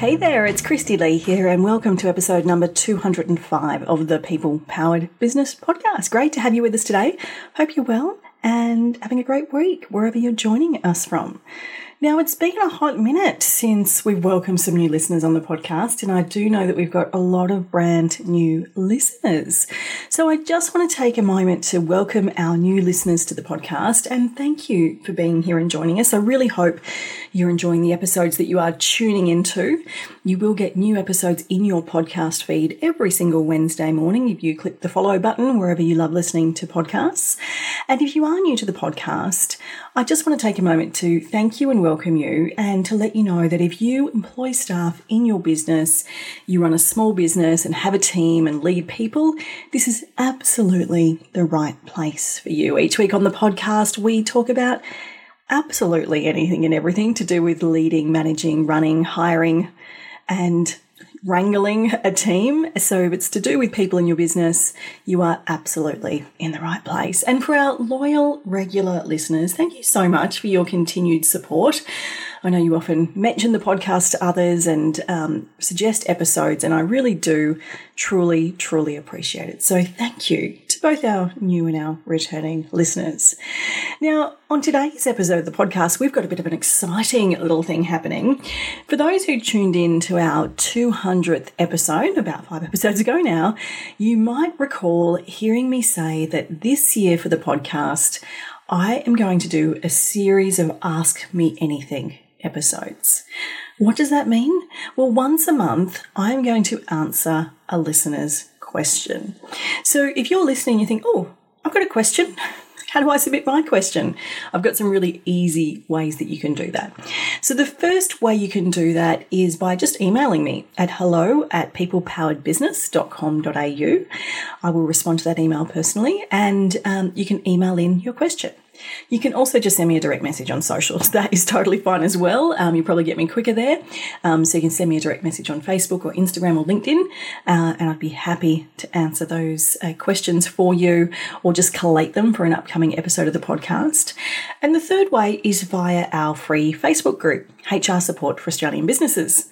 Hey there, it's Kristy-Lee here, and welcome to episode number 205 of the People Powered Business Podcast. Great to have you with us today. Hope you're well and having a great week wherever you're joining us from. Now, it's been a hot minute since we've welcomed some new listeners on the podcast, and I do know that we've got a lot of brand new listeners. So, I just want to take a moment to welcome our new listeners to the podcast and thank you for being here and joining us. I really hope you're enjoying the episodes that you are tuning into. You will get new episodes in your podcast feed every single Wednesday morning if you click the follow button wherever you love listening to podcasts. And if you are new to the podcast, I just want to take a moment to thank you and welcome you and to let you know that if you employ staff in your business, you run a small business and have a team and lead people, this is absolutely the right place for you. Each week on the podcast, we talk about absolutely anything and everything to do with leading, managing, running, hiring, and wrangling a team. So if it's to do with people in your business, you are absolutely in the right place. And for our loyal, regular listeners, thank you so much for your continued support. I know you often mention the podcast to others and um, suggest episodes, and I really do truly, truly appreciate it. So thank you to both our new and our returning listeners. Now, on today's episode of the podcast, we've got a bit of an exciting little thing happening. For those who tuned in to our 200th episode, about five episodes ago now, you might recall hearing me say that this year for the podcast, I am going to do a series of Ask Me Anything episodes. What does that mean? Well, once a month, I'm going to answer a listener's question. So if you're listening, you think, oh, I've got a question. How do I submit my question? I've got some really easy ways that you can do that. So, the first way you can do that is by just emailing me at hello at peoplepoweredbusiness.com.au. I will respond to that email personally and um, you can email in your question. You can also just send me a direct message on socials. That is totally fine as well. Um, you probably get me quicker there. Um, so you can send me a direct message on Facebook or Instagram or LinkedIn, uh, and I'd be happy to answer those uh, questions for you or just collate them for an upcoming episode of the podcast. And the third way is via our free Facebook group, HR Support for Australian Businesses.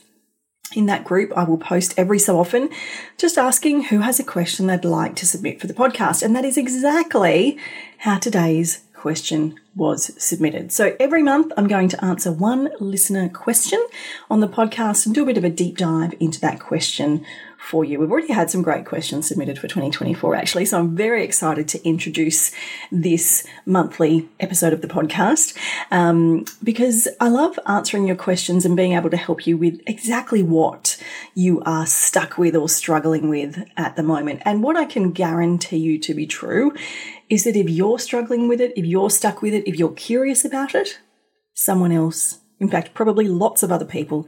In that group, I will post every so often just asking who has a question they'd like to submit for the podcast. And that is exactly how today's question was submitted. So every month I'm going to answer one listener question on the podcast and do a bit of a deep dive into that question for you. We've already had some great questions submitted for 2024 actually, so I'm very excited to introduce this monthly episode of the podcast um, because I love answering your questions and being able to help you with exactly what you are stuck with or struggling with at the moment. And what I can guarantee you to be true is that if you're struggling with it, if you're stuck with it, if you're curious about it, someone else, in fact, probably lots of other people,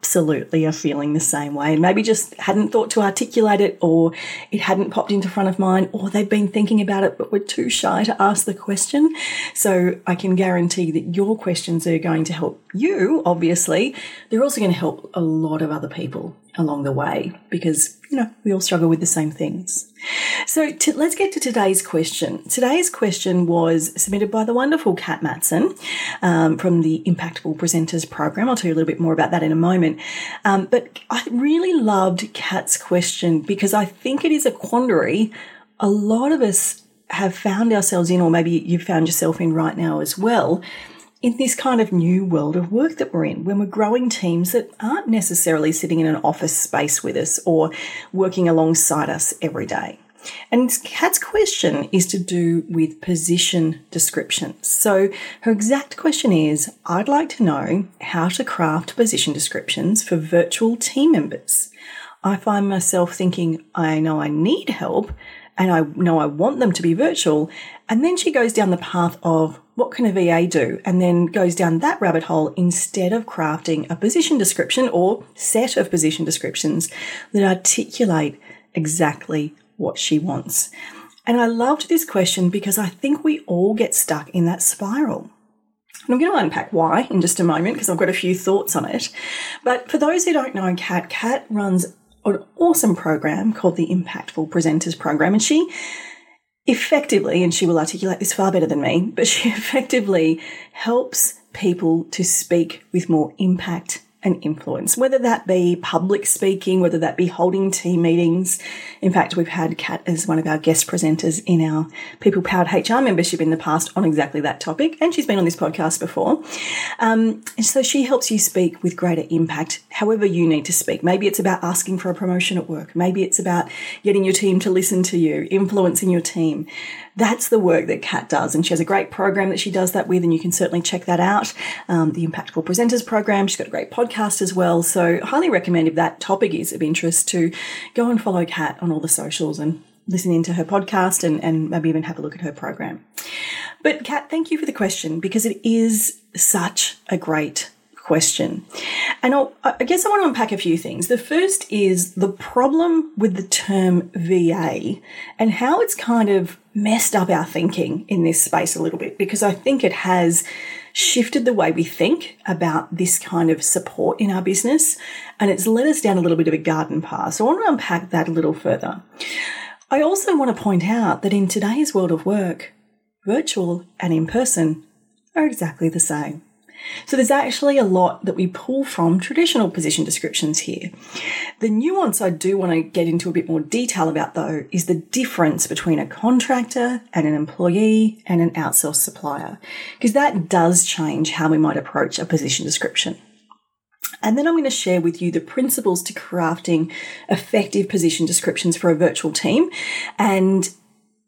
absolutely are feeling the same way and maybe just hadn't thought to articulate it or it hadn't popped into front of mind or they've been thinking about it but were too shy to ask the question. So I can guarantee that your questions are going to help you, obviously. They're also going to help a lot of other people along the way because, you know, we all struggle with the same things. So let's get to today's question. Today's question was submitted by the wonderful Cat Matson um, from the Impactful Presenters program. I'll tell you a little bit more about that in a moment. Um, but I really loved Cat's question because I think it is a quandary a lot of us have found ourselves in, or maybe you've found yourself in right now as well in this kind of new world of work that we're in, when we're growing teams that aren't necessarily sitting in an office space with us or working alongside us every day. And Cat's question is to do with position descriptions. So her exact question is I'd like to know how to craft position descriptions for virtual team members. I find myself thinking, I know I need help, and I know I want them to be virtual. And then she goes down the path of what can a VA do? And then goes down that rabbit hole instead of crafting a position description or set of position descriptions that articulate exactly what she wants. And I loved this question because I think we all get stuck in that spiral. And I'm going to unpack why in just a moment because I've got a few thoughts on it. But for those who don't know Cat, Cat runs an awesome program called the Impactful Presenters Program. And she effectively, and she will articulate this far better than me, but she effectively helps people to speak with more impact and influence, whether that be public speaking, whether that be holding team meetings. In fact, we've had Cat as one of our guest presenters in our People Powered HR membership in the past on exactly that topic, and she's been on this podcast before. Um, so she helps you speak with greater impact, however you need to speak. Maybe it's about asking for a promotion at work. Maybe it's about getting your team to listen to you, influencing your team. That's the work that Cat does, and she has a great program that she does that with, and you can certainly check that out. Um, the Impactful Presenters program. She's got a great podcast as well, so highly recommend if that topic is of interest to go and follow Cat on all the socials and listen into her podcast and, and maybe even have a look at her program. But Cat, thank you for the question because it is such a great question. And I'll, i guess I want to unpack a few things. The first is the problem with the term VA and how it's kind of messed up our thinking in this space a little bit because I think it has shifted the way we think about this kind of support in our business and it's led us down a little bit of a garden path. So I want to unpack that a little further. I also want to point out that in today's world of work, virtual and in person are exactly the same. So there's actually a lot that we pull from traditional position descriptions here. The nuance I do want to get into a bit more detail about though is the difference between a contractor and an employee and an outsourced supplier, because that does change how we might approach a position description. And then I'm going to share with you the principles to crafting effective position descriptions for a virtual team and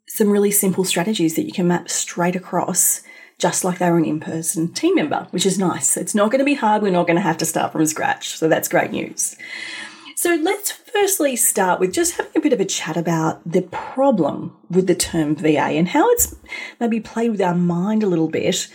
some really simple strategies that you can map straight across just like they were an in person team member, which is nice. It's not going to be hard. We're not going to have to start from scratch. So that's great news. So let's firstly start with just having a bit of a chat about the problem with the term VA and how it's maybe played with our mind a little bit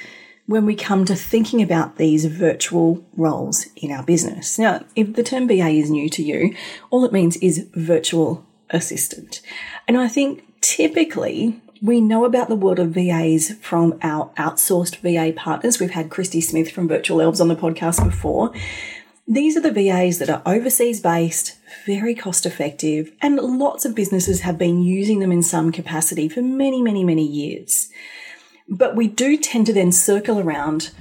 when we come to thinking about these virtual roles in our business. Now, if the term VA is new to you, all it means is virtual assistant. And I think typically we know about the world of VAs from our outsourced VA partners. We've had Christy Smith from Virtual Elves on the podcast before. These are the VAs that are overseas based, very cost effective, and lots of businesses have been using them in some capacity for many, many, many years. But we do tend to then circle around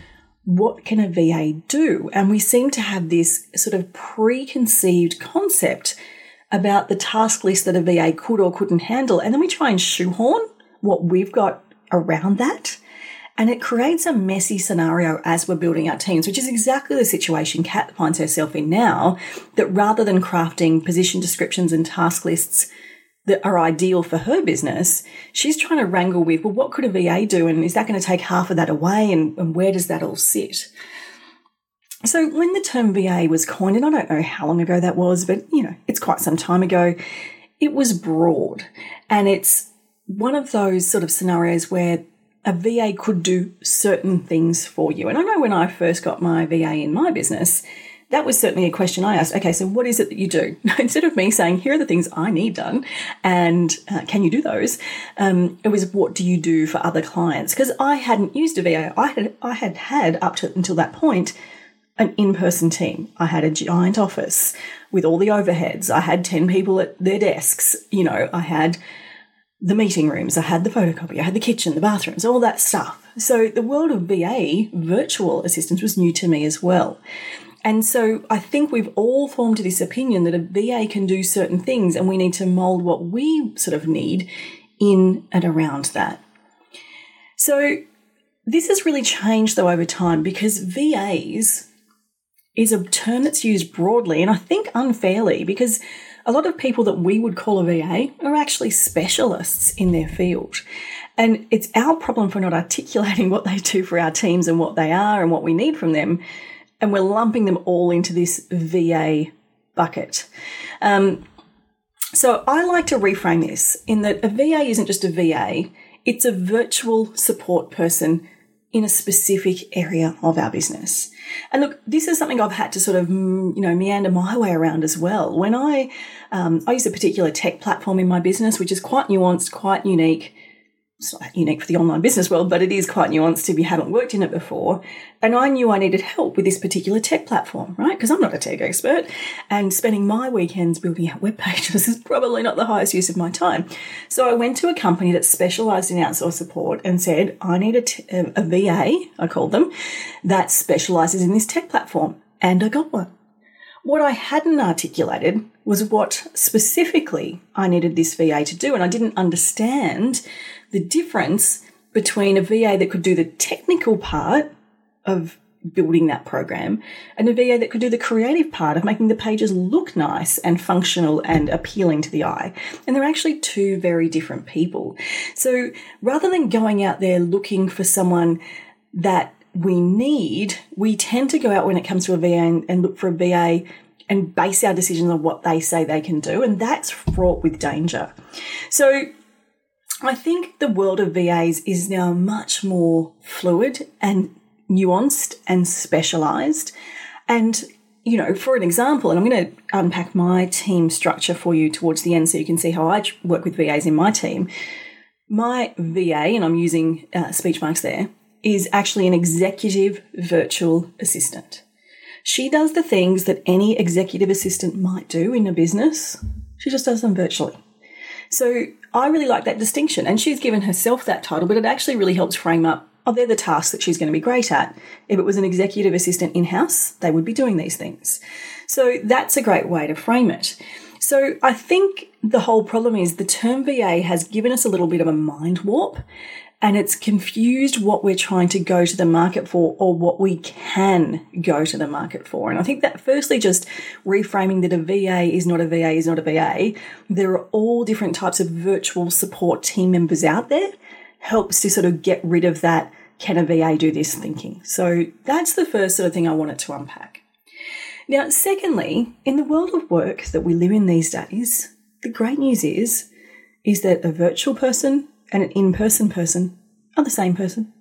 what can a VA do? And we seem to have this sort of preconceived concept about the task list that a VA could or couldn't handle. And then we try and shoehorn what we've got around that. And it creates a messy scenario as we're building our teams, which is exactly the situation Cat finds herself in now. That rather than crafting position descriptions and task lists that are ideal for her business, she's trying to wrangle with, well, what could a VA do? And is that going to take half of that away? And, and where does that all sit? So when the term VA was coined, and I don't know how long ago that was, but you know, it's quite some time ago, it was broad and it's one of those sort of scenarios where a VA could do certain things for you. And I know when I first got my VA in my business, that was certainly a question I asked. Okay, so what is it that you do? Instead of me saying, here are the things I need done and uh, can you do those? Um, it was, what do you do for other clients? Because I hadn't used a VA. I had, I had had up to until that point an in-person team. I had a giant office with all the overheads. I had 10 people at their desks. You know, I had the meeting rooms, I had the photocopy, I had the kitchen, the bathrooms, all that stuff. So the world of VA, virtual assistants, was new to me as well. And so I think we've all formed this opinion that a VA can do certain things and we need to mold what we sort of need in and around that. So this has really changed though over time because VAs is a term that's used broadly and I think unfairly because a lot of people that we would call a VA are actually specialists in their field. And it's our problem for not articulating what they do for our teams and what they are and what we need from them. And we're lumping them all into this VA bucket. Um, So I like to reframe this in that a VA isn't just a VA, it's a virtual support person in a specific area of our business. And look, this is something I've had to sort of, mm, you know, meander my way around as well. When I, um, I use a particular tech platform in my business, which is quite nuanced, quite unique, unique for the online business world, but it is quite nuanced if you haven't worked in it before. And I knew I needed help with this particular tech platform, right? Because I'm not a tech expert. And spending my weekends building out web pages is probably not the highest use of my time. So I went to a company that specialized in outsource support and said, I need a, t- um, a VA, I called them, that specializes in this tech platform. And I got one. What I hadn't articulated was what specifically I needed this VA to do. And I didn't understand the difference between a VA that could do the technical part of building that program and a VA that could do the creative part of making the pages look nice and functional and appealing to the eye. And they're actually two very different people. So rather than going out there looking for someone that we need, we tend to go out when it comes to a VA and, and look for a VA and base our decisions on what they say they can do. And that's fraught with danger. So I think the world of VAs is now much more fluid and nuanced and specialized. And, you know, for an example, and I'm going to unpack my team structure for you towards the end so you can see how I work with VAs in my team. My VA, and I'm using uh, speech marks there, is actually an executive virtual assistant. She does the things that any executive assistant might do in a business, she just does them virtually. So I really like that distinction. And she's given herself that title, but it actually really helps frame up oh, they're the tasks that she's going to be great at. If it was an executive assistant in house, they would be doing these things. So that's a great way to frame it. So I think the whole problem is the term VA has given us a little bit of a mind warp and it's confused what we're trying to go to the market for or what we can go to the market for. And I think that firstly, just reframing that a VA is not a VA is not a VA. There are all different types of virtual support team members out there helps to sort of get rid of that can a VA do this thinking. So that's the first sort of thing I wanted to unpack. Now, secondly, in the world of work that we live in these days, the great news is, is that a virtual person and an in person person are the same person.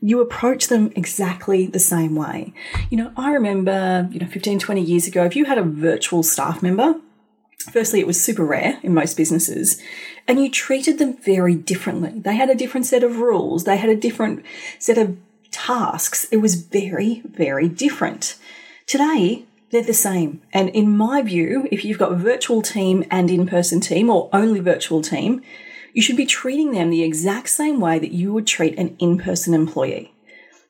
You approach them exactly the same way. You know, I remember, you know, 15, 20 years ago, if you had a virtual staff member, firstly, it was super rare in most businesses, and you treated them very differently. They had a different set of rules, they had a different set of tasks. It was very, very different. Today, they're the same. And in my view, if you've got a virtual team and in person team, or only virtual team, you should be treating them the exact same way that you would treat an in person employee.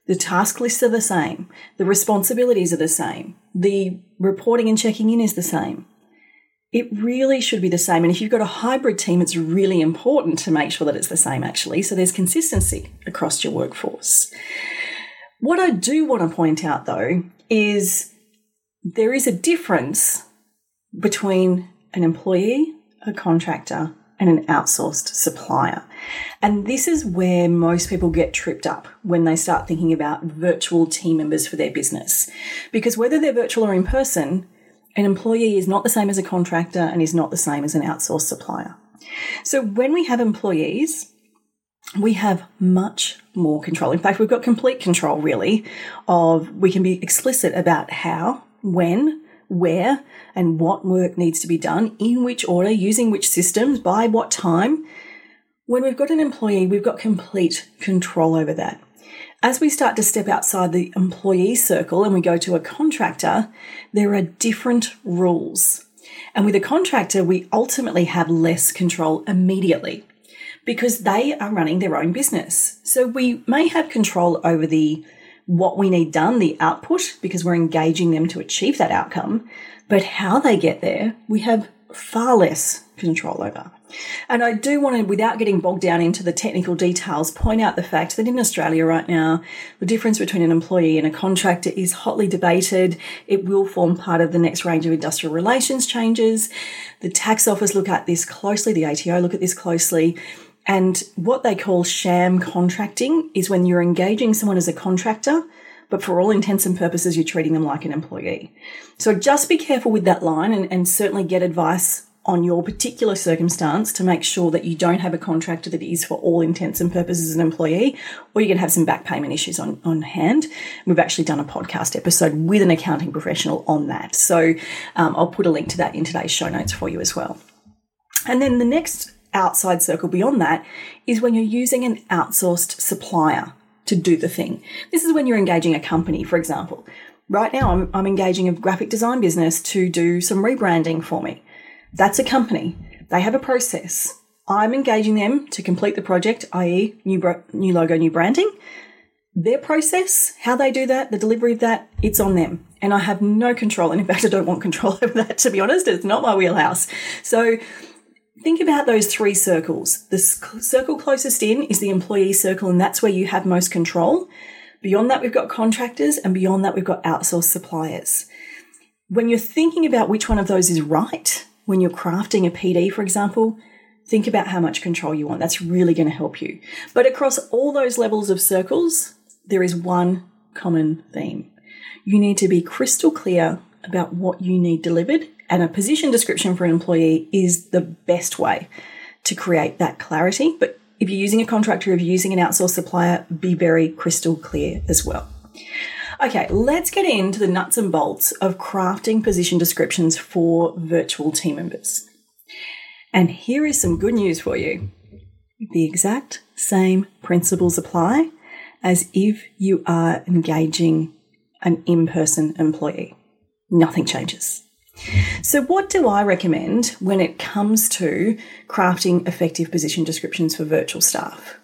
The task lists are the same, the responsibilities are the same, the reporting and checking in is the same. It really should be the same. And if you've got a hybrid team, it's really important to make sure that it's the same actually. So there's consistency across your workforce. What I do want to point out though is there is a difference between an employee, a contractor, and an outsourced supplier. And this is where most people get tripped up when they start thinking about virtual team members for their business. Because whether they're virtual or in person, an employee is not the same as a contractor and is not the same as an outsourced supplier. So when we have employees, we have much more control. In fact, we've got complete control really of we can be explicit about how, when, where and what work needs to be done, in which order, using which systems, by what time. When we've got an employee, we've got complete control over that. As we start to step outside the employee circle and we go to a contractor, there are different rules. And with a contractor, we ultimately have less control immediately because they are running their own business. So we may have control over the what we need done, the output, because we're engaging them to achieve that outcome. But how they get there, we have far less control over. And I do want to, without getting bogged down into the technical details, point out the fact that in Australia right now, the difference between an employee and a contractor is hotly debated. It will form part of the next range of industrial relations changes. The tax office look at this closely, the ATO look at this closely. And what they call sham contracting is when you're engaging someone as a contractor, but for all intents and purposes, you're treating them like an employee. So just be careful with that line and, and certainly get advice on your particular circumstance to make sure that you don't have a contractor that is for all intents and purposes an employee, or you're going to have some back payment issues on, on hand. We've actually done a podcast episode with an accounting professional on that. So um, I'll put a link to that in today's show notes for you as well. And then the next outside circle beyond that is when you're using an outsourced supplier to do the thing. This is when you're engaging a company, for example. Right now, I'm, I'm engaging a graphic design business to do some rebranding for me. That's a company. They have a process. I'm engaging them to complete the project, i.e., new, bro- new logo, new branding. Their process, how they do that, the delivery of that, it's on them. And I have no control. And in fact, I don't want control over that, to be honest. It's not my wheelhouse. So think about those three circles. The circle closest in is the employee circle, and that's where you have most control. Beyond that, we've got contractors, and beyond that, we've got outsourced suppliers. When you're thinking about which one of those is right, when you're crafting a PD, for example, think about how much control you want. That's really going to help you. But across all those levels of circles, there is one common theme. You need to be crystal clear about what you need delivered, and a position description for an employee is the best way to create that clarity. But if you're using a contractor, if you're using an outsourced supplier, be very crystal clear as well. Okay, let's get into the nuts and bolts of crafting position descriptions for virtual team members. And here is some good news for you. The exact same principles apply as if you are engaging an in person employee. Nothing changes. So, what do I recommend when it comes to crafting effective position descriptions for virtual staff?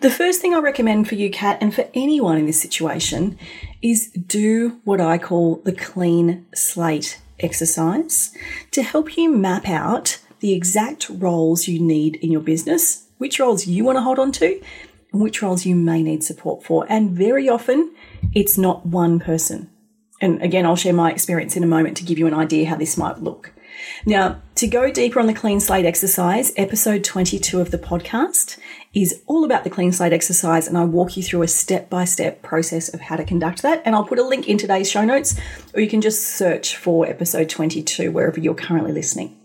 The first thing I recommend for you, Cat, and for anyone in this situation, is do what I call the clean slate exercise to help you map out the exact roles you need in your business, which roles you want to hold on to, and which roles you may need support for. And very often, it's not one person. And again, I'll share my experience in a moment to give you an idea how this might look. Now, to go deeper on the clean slate exercise, episode 22 of the podcast is all about the clean slate exercise, and I walk you through a step by step process of how to conduct that. And I'll put a link in today's show notes, or you can just search for episode 22 wherever you're currently listening.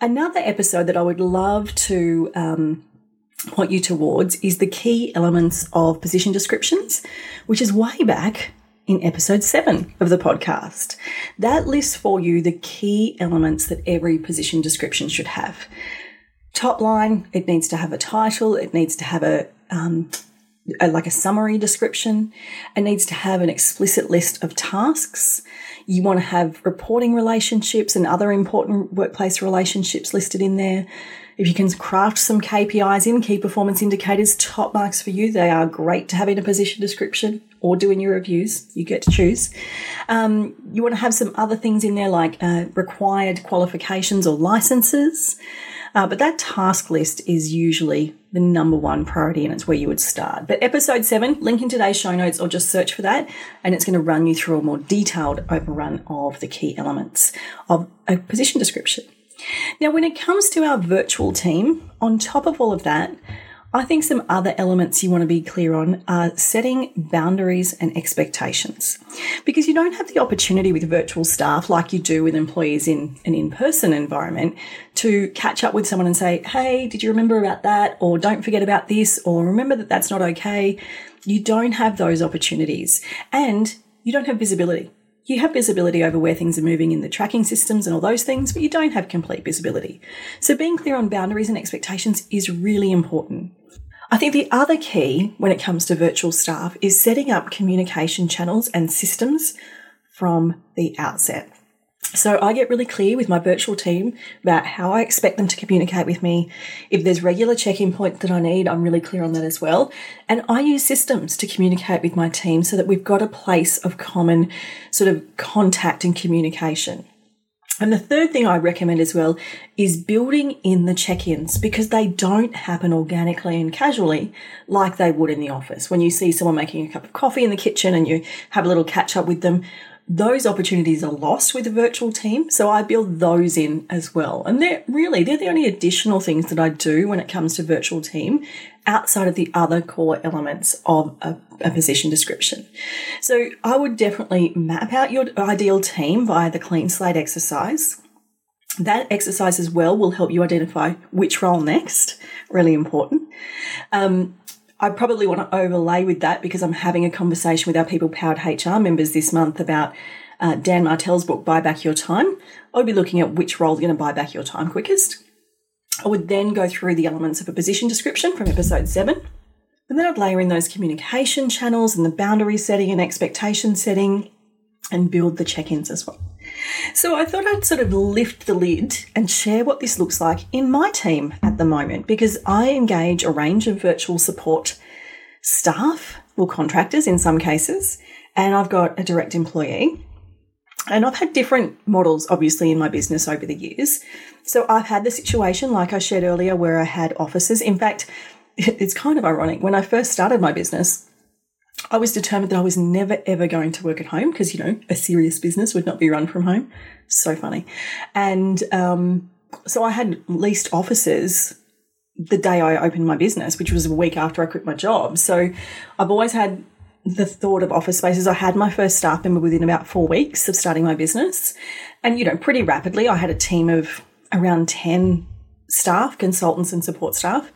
Another episode that I would love to um, point you towards is the key elements of position descriptions, which is way back in episode seven of the podcast. That lists for you the key elements that every position description should have. Top line, it needs to have a title, it needs to have a, um, a like a summary description, it needs to have an explicit list of tasks. You want to have reporting relationships and other important workplace relationships listed in there. If you can craft some KPIs in, key performance indicators, top marks for you. They are great to have in a position description or do in your reviews. You get to choose. Um, you want to have some other things in there like uh, required qualifications or licenses. Uh, but that task list is usually the number one priority and it's where you would start. But episode seven, link in today's show notes or just search for that and it's going to run you through a more detailed overrun of the key elements of a position description. Now, when it comes to our virtual team, on top of all of that, I think some other elements you want to be clear on are setting boundaries and expectations. Because you don't have the opportunity with virtual staff like you do with employees in an in person environment to catch up with someone and say, hey, did you remember about that? Or don't forget about this? Or remember that that's not okay. You don't have those opportunities and you don't have visibility you have visibility over where things are moving in the tracking systems and all those things, but you don't have complete visibility. So being clear on boundaries and expectations is really important. I think the other key when it comes to virtual staff is setting up communication channels and systems from the outset. So I get really clear with my virtual team about how I expect them to communicate with me. If there's regular check-in points that I need, I'm really clear on that as well. And I use systems to communicate with my team so that we've got a place of common sort of contact and communication. And the third thing I recommend as well is building in the check ins because they don't happen organically and casually like they would in the office. When you see someone making a cup of coffee in the kitchen and you have a little catch up with them, those opportunities are lost with a virtual team. So I build those in as well. And they're really, they're the only additional things that I do when it comes to virtual team outside of the other core elements of a, a position description. So I would definitely map out your ideal team via the clean slate exercise. That exercise as well will help you identify which role next. Really important. Um, I probably want to overlay with that because I'm having a conversation with our people powered HR members this month about uh, Dan Martell's book, Buy Back Your Time. I would be looking at which role is going to buy back your time quickest. I would then go through the elements of a position description from episode seven. And then I'd layer in those communication channels and the boundary setting and expectation setting and build the check ins as well. So I thought I'd sort of lift the lid and share what this looks like in my team at the moment because I engage a range of virtual support staff, or contractors in some cases, and I've got a direct employee. And I've had different models, obviously, in my business over the years. So I've had the situation, like I shared earlier, where I had offices. In fact, it's kind of ironic. When I first started my business, I was determined that I was never ever going to work at home because, you know, a serious business would not be run from home. So funny. And um, so I had leased offices the day I opened my business, which was a week after I quit my job. So I've always had the thought of office spaces. I had my first staff member within about four weeks of starting my business. And, you know, pretty rapidly, I had a team of around 10 staff, consultants, and support staff.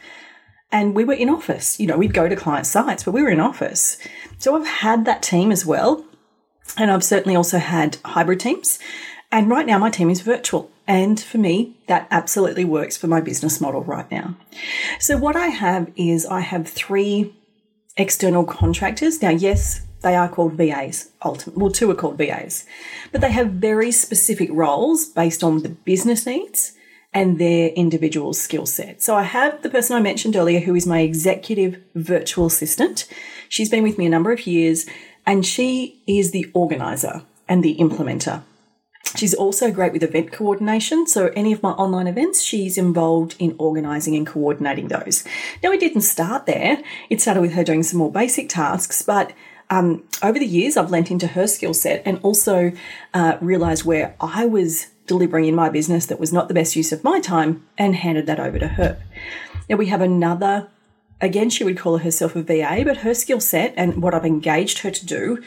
And we were in office. You know, we'd go to client sites, but we were in office. So I've had that team as well. And I've certainly also had hybrid teams. And right now, my team is virtual. And for me, that absolutely works for my business model right now. So, what I have is I have three external contractors. Now, yes, they are called VAs. Well, two are called VAs, but they have very specific roles based on the business needs and their individual skill set. So I have the person I mentioned earlier who is my executive virtual assistant. She's been with me a number of years and she is the organizer and the implementer. She's also great with event coordination. So, any of my online events, she's involved in organising and coordinating those. Now, it didn't start there. It started with her doing some more basic tasks, but um, over the years, I've lent into her skill set and also uh, realised where I was delivering in my business that was not the best use of my time and handed that over to her. Now, we have another again, she would call herself a VA, but her skill set and what I've engaged her to do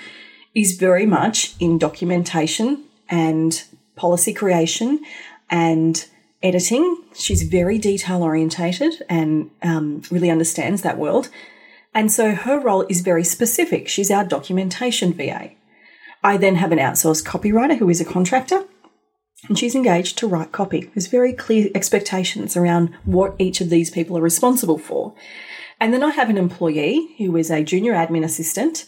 is very much in documentation and policy creation and editing. She's very detail orientated and um, really understands that world. And so her role is very specific. She's our documentation VA. I then have an outsourced copywriter who is a contractor and she's engaged to write copy. There's very clear expectations around what each of these people are responsible for. And then I have an employee who is a junior admin assistant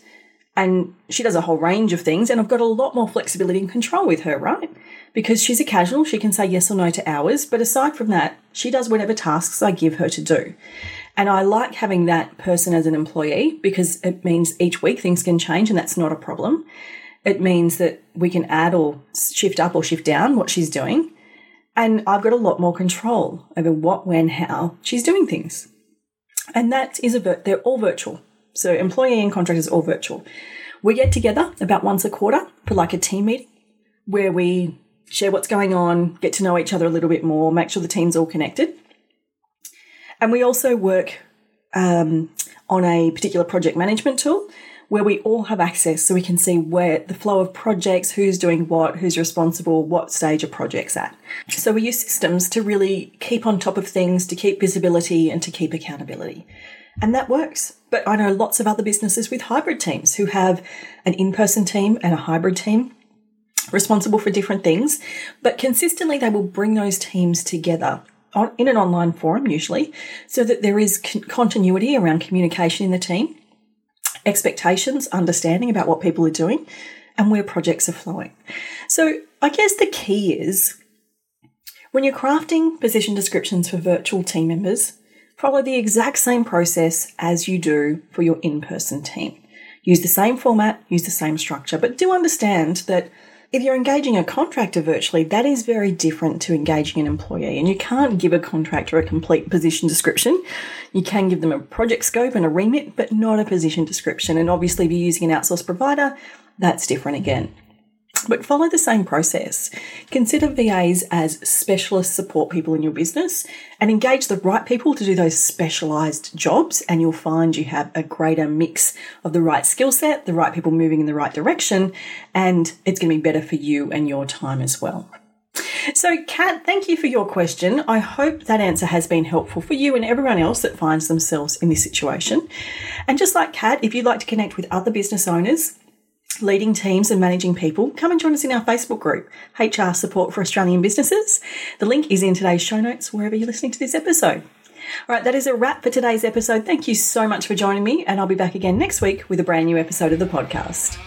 and she does a whole range of things and i've got a lot more flexibility and control with her right because she's a casual she can say yes or no to hours but aside from that she does whatever tasks i give her to do and i like having that person as an employee because it means each week things can change and that's not a problem it means that we can add or shift up or shift down what she's doing and i've got a lot more control over what when how she's doing things and that is a they're all virtual so employee and contractors all virtual. We get together about once a quarter for like a team meeting where we share what's going on, get to know each other a little bit more, make sure the team's all connected. And we also work um, on a particular project management tool where we all have access so we can see where the flow of projects, who's doing what, who's responsible, what stage a project's at. So we use systems to really keep on top of things, to keep visibility and to keep accountability. And that works. But I know lots of other businesses with hybrid teams who have an in person team and a hybrid team responsible for different things, but consistently they will bring those teams together on, in an online forum, usually, so that there is con- continuity around communication in the team, expectations, understanding about what people are doing, and where projects are flowing. So I guess the key is when you're crafting position descriptions for virtual team members, Follow the exact same process as you do for your in person team. Use the same format, use the same structure, but do understand that if you're engaging a contractor virtually, that is very different to engaging an employee. And you can't give a contractor a complete position description. You can give them a project scope and a remit, but not a position description. And obviously, if you're using an outsourced provider, that's different again. But follow the same process. Consider VAs as specialist support people in your business and engage the right people to do those specialized jobs, and you'll find you have a greater mix of the right skill set, the right people moving in the right direction, and it's going to be better for you and your time as well. So, Cat, thank you for your question. I hope that answer has been helpful for you and everyone else that finds themselves in this situation. And just like Cat, if you'd like to connect with other business owners, leading teams and managing people, come and join us in our Facebook group, HR Support for Australian Businesses. The link is in today's show notes wherever you're listening to this episode. All right, that is a wrap for today's episode. Thank you so much for joining me, and I'll be back again next week with a brand new episode of the podcast.